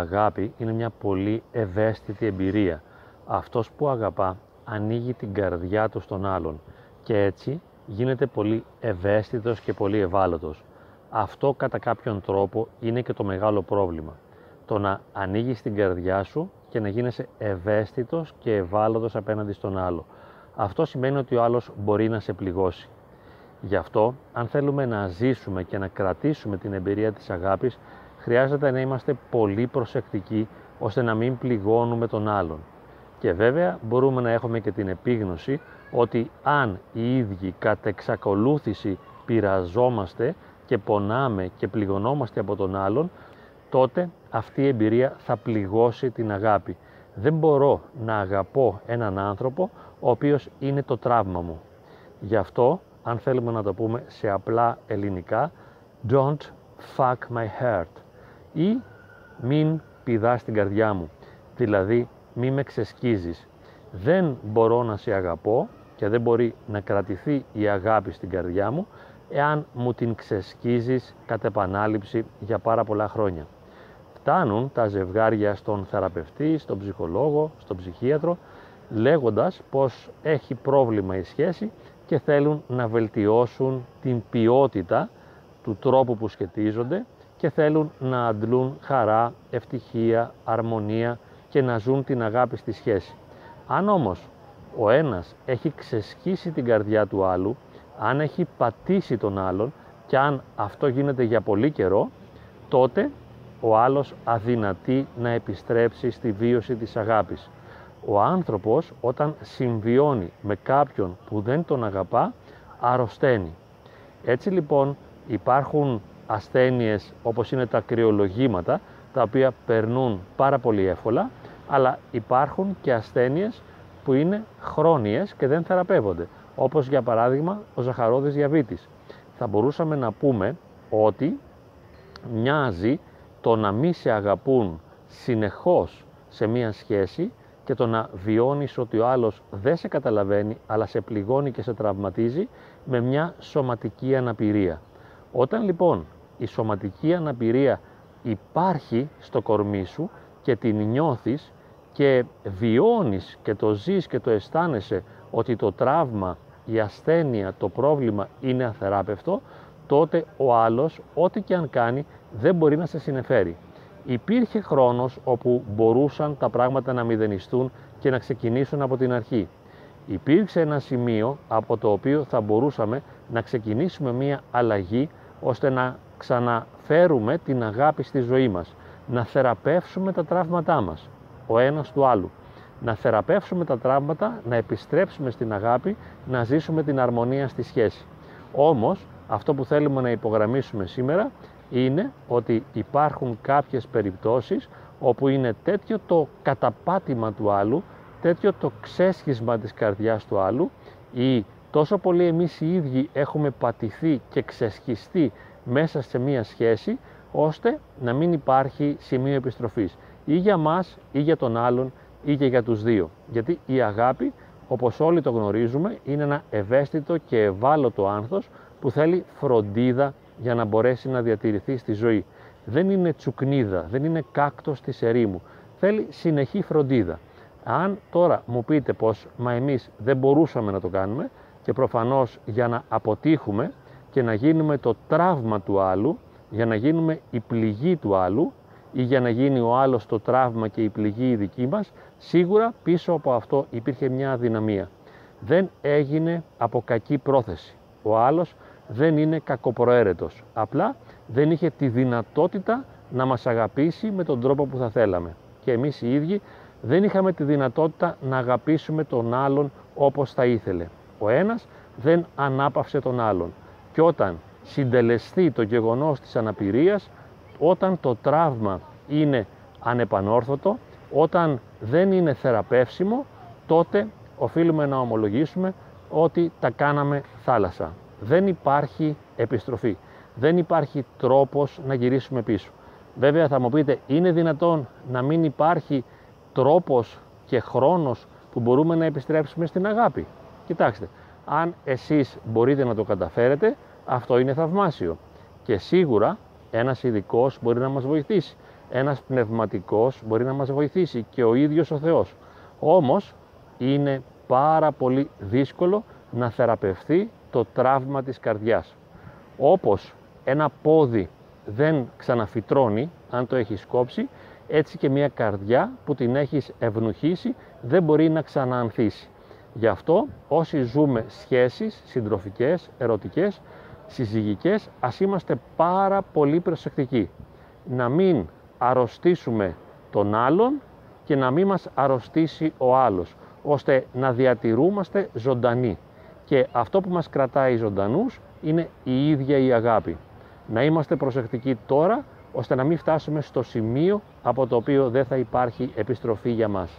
αγάπη είναι μια πολύ ευαίσθητη εμπειρία. Αυτός που αγαπά ανοίγει την καρδιά του στον άλλον και έτσι γίνεται πολύ ευαίσθητος και πολύ ευάλωτος. Αυτό κατά κάποιον τρόπο είναι και το μεγάλο πρόβλημα. Το να ανοίγεις την καρδιά σου και να γίνεσαι ευαίσθητος και ευάλωτος απέναντι στον άλλο. Αυτό σημαίνει ότι ο άλλος μπορεί να σε πληγώσει. Γι' αυτό, αν θέλουμε να ζήσουμε και να κρατήσουμε την εμπειρία της αγάπης, χρειάζεται να είμαστε πολύ προσεκτικοί ώστε να μην πληγώνουμε τον άλλον. Και βέβαια μπορούμε να έχουμε και την επίγνωση ότι αν οι ίδιοι κατ' εξακολούθηση πειραζόμαστε και πονάμε και πληγωνόμαστε από τον άλλον, τότε αυτή η εμπειρία θα πληγώσει την αγάπη. Δεν μπορώ να αγαπώ έναν άνθρωπο ο οποίος είναι το τραύμα μου. Γι' αυτό, αν θέλουμε να το πούμε σε απλά ελληνικά, don't fuck my heart ή μην πηδάς την καρδιά μου, δηλαδή μη με ξεσκίζεις. Δεν μπορώ να σε αγαπώ και δεν μπορεί να κρατηθεί η αγάπη στην καρδιά μου εάν μου την ξεσκίζεις κατ' επανάληψη για πάρα πολλά χρόνια. Φτάνουν τα ζευγάρια στον θεραπευτή, στον ψυχολόγο, στον ψυχίατρο, λέγοντας πως έχει πρόβλημα η σχέση και θέλουν να βελτιώσουν την ποιότητα του τρόπου που σχετίζονται και θέλουν να αντλούν χαρά, ευτυχία, αρμονία και να ζουν την αγάπη στη σχέση. Αν όμως ο ένας έχει ξεσκίσει την καρδιά του άλλου, αν έχει πατήσει τον άλλον και αν αυτό γίνεται για πολύ καιρό, τότε ο άλλος αδυνατεί να επιστρέψει στη βίωση της αγάπης. Ο άνθρωπος όταν συμβιώνει με κάποιον που δεν τον αγαπά, αρρωσταίνει. Έτσι λοιπόν υπάρχουν ασθένειες όπως είναι τα κρυολογήματα, τα οποία περνούν πάρα πολύ εύκολα, αλλά υπάρχουν και ασθένειες που είναι χρόνιες και δεν θεραπεύονται, όπως για παράδειγμα ο ζαχαρόδης διαβήτης. Θα μπορούσαμε να πούμε ότι μοιάζει το να μη σε αγαπούν συνεχώς σε μία σχέση και το να βιώνεις ότι ο άλλος δεν σε καταλαβαίνει αλλά σε πληγώνει και σε τραυματίζει με μια σωματική αναπηρία. Όταν λοιπόν η σωματική αναπηρία υπάρχει στο κορμί σου και την νιώθεις και βιώνεις και το ζεις και το αισθάνεσαι ότι το τραύμα, η ασθένεια, το πρόβλημα είναι αθεράπευτο, τότε ο άλλος, ό,τι και αν κάνει, δεν μπορεί να σε συνεφέρει. Υπήρχε χρόνος όπου μπορούσαν τα πράγματα να μηδενιστούν και να ξεκινήσουν από την αρχή. Υπήρξε ένα σημείο από το οποίο θα μπορούσαμε να ξεκινήσουμε μία αλλαγή ώστε να ξαναφέρουμε την αγάπη στη ζωή μας, να θεραπεύσουμε τα τραύματά μας, ο ένας του άλλου. Να θεραπεύσουμε τα τραύματα, να επιστρέψουμε στην αγάπη, να ζήσουμε την αρμονία στη σχέση. Όμως, αυτό που θέλουμε να υπογραμμίσουμε σήμερα είναι ότι υπάρχουν κάποιες περιπτώσεις όπου είναι τέτοιο το καταπάτημα του άλλου, τέτοιο το ξέσχισμα της καρδιάς του άλλου ή τόσο πολύ εμείς οι ίδιοι έχουμε πατηθεί και ξεσχιστεί μέσα σε μία σχέση ώστε να μην υπάρχει σημείο επιστροφής ή για μας ή για τον άλλον ή και για τους δύο. Γιατί η αγάπη όπως όλοι το γνωρίζουμε είναι ένα ευαίσθητο και ευάλωτο άνθος που θέλει φροντίδα για να μπορέσει να διατηρηθεί στη ζωή. Δεν είναι τσουκνίδα, δεν είναι κάκτος της ερήμου. Θέλει συνεχή φροντίδα. Αν τώρα μου πείτε πως μα εμείς δεν μπορούσαμε να το κάνουμε και προφανώς για να αποτύχουμε και να γίνουμε το τραύμα του άλλου, για να γίνουμε η πληγή του άλλου ή για να γίνει ο άλλος το τραύμα και η πληγή η δική μας, σίγουρα πίσω από αυτό υπήρχε μια αδυναμία. Δεν έγινε από κακή πρόθεση. Ο άλλος δεν είναι κακοπροαίρετος. Απλά δεν είχε τη δυνατότητα να μας αγαπήσει με τον τρόπο που θα θέλαμε. Και εμείς οι ίδιοι δεν είχαμε τη δυνατότητα να αγαπήσουμε τον άλλον όπως θα ήθελε. Ο ένας δεν ανάπαυσε τον άλλον. Και όταν συντελεστεί το γεγονός της αναπηρίας, όταν το τραύμα είναι ανεπανόρθωτο, όταν δεν είναι θεραπεύσιμο, τότε οφείλουμε να ομολογήσουμε ότι τα κάναμε θάλασσα. Δεν υπάρχει επιστροφή. Δεν υπάρχει τρόπος να γυρίσουμε πίσω. Βέβαια θα μου πείτε, είναι δυνατόν να μην υπάρχει τρόπος και χρόνος που μπορούμε να επιστρέψουμε στην αγάπη; Κοιτάξτε, αν εσείς μπορείτε να το καταφέρετε, αυτό είναι θαυμάσιο. Και σίγουρα ένας ειδικός μπορεί να μας βοηθήσει. ένας πνευματικός μπορεί να μας βοηθήσει και ο ίδιος ο Θεός. Όμως είναι πάρα πολύ δύσκολο να θεραπευθεί το τραύμα της καρδιάς. Όπως ένα πόδι δεν ξαναφυτρώνει αν το έχεις κόψει, έτσι και μια καρδιά που την έχεις ευνουχίσει δεν μπορεί να ξαναανθίσει. Γι' αυτό όσοι ζούμε σχέσεις συντροφικές, ερωτικές, συζυγικές, ας είμαστε πάρα πολύ προσεκτικοί. Να μην αρρωστήσουμε τον άλλον και να μην μας αρρωστήσει ο άλλος, ώστε να διατηρούμαστε ζωντανοί. Και αυτό που μας κρατάει ζωντανούς είναι η ίδια η αγάπη. Να είμαστε προσεκτικοί τώρα, ώστε να μην φτάσουμε στο σημείο από το οποίο δεν θα υπάρχει επιστροφή για μας.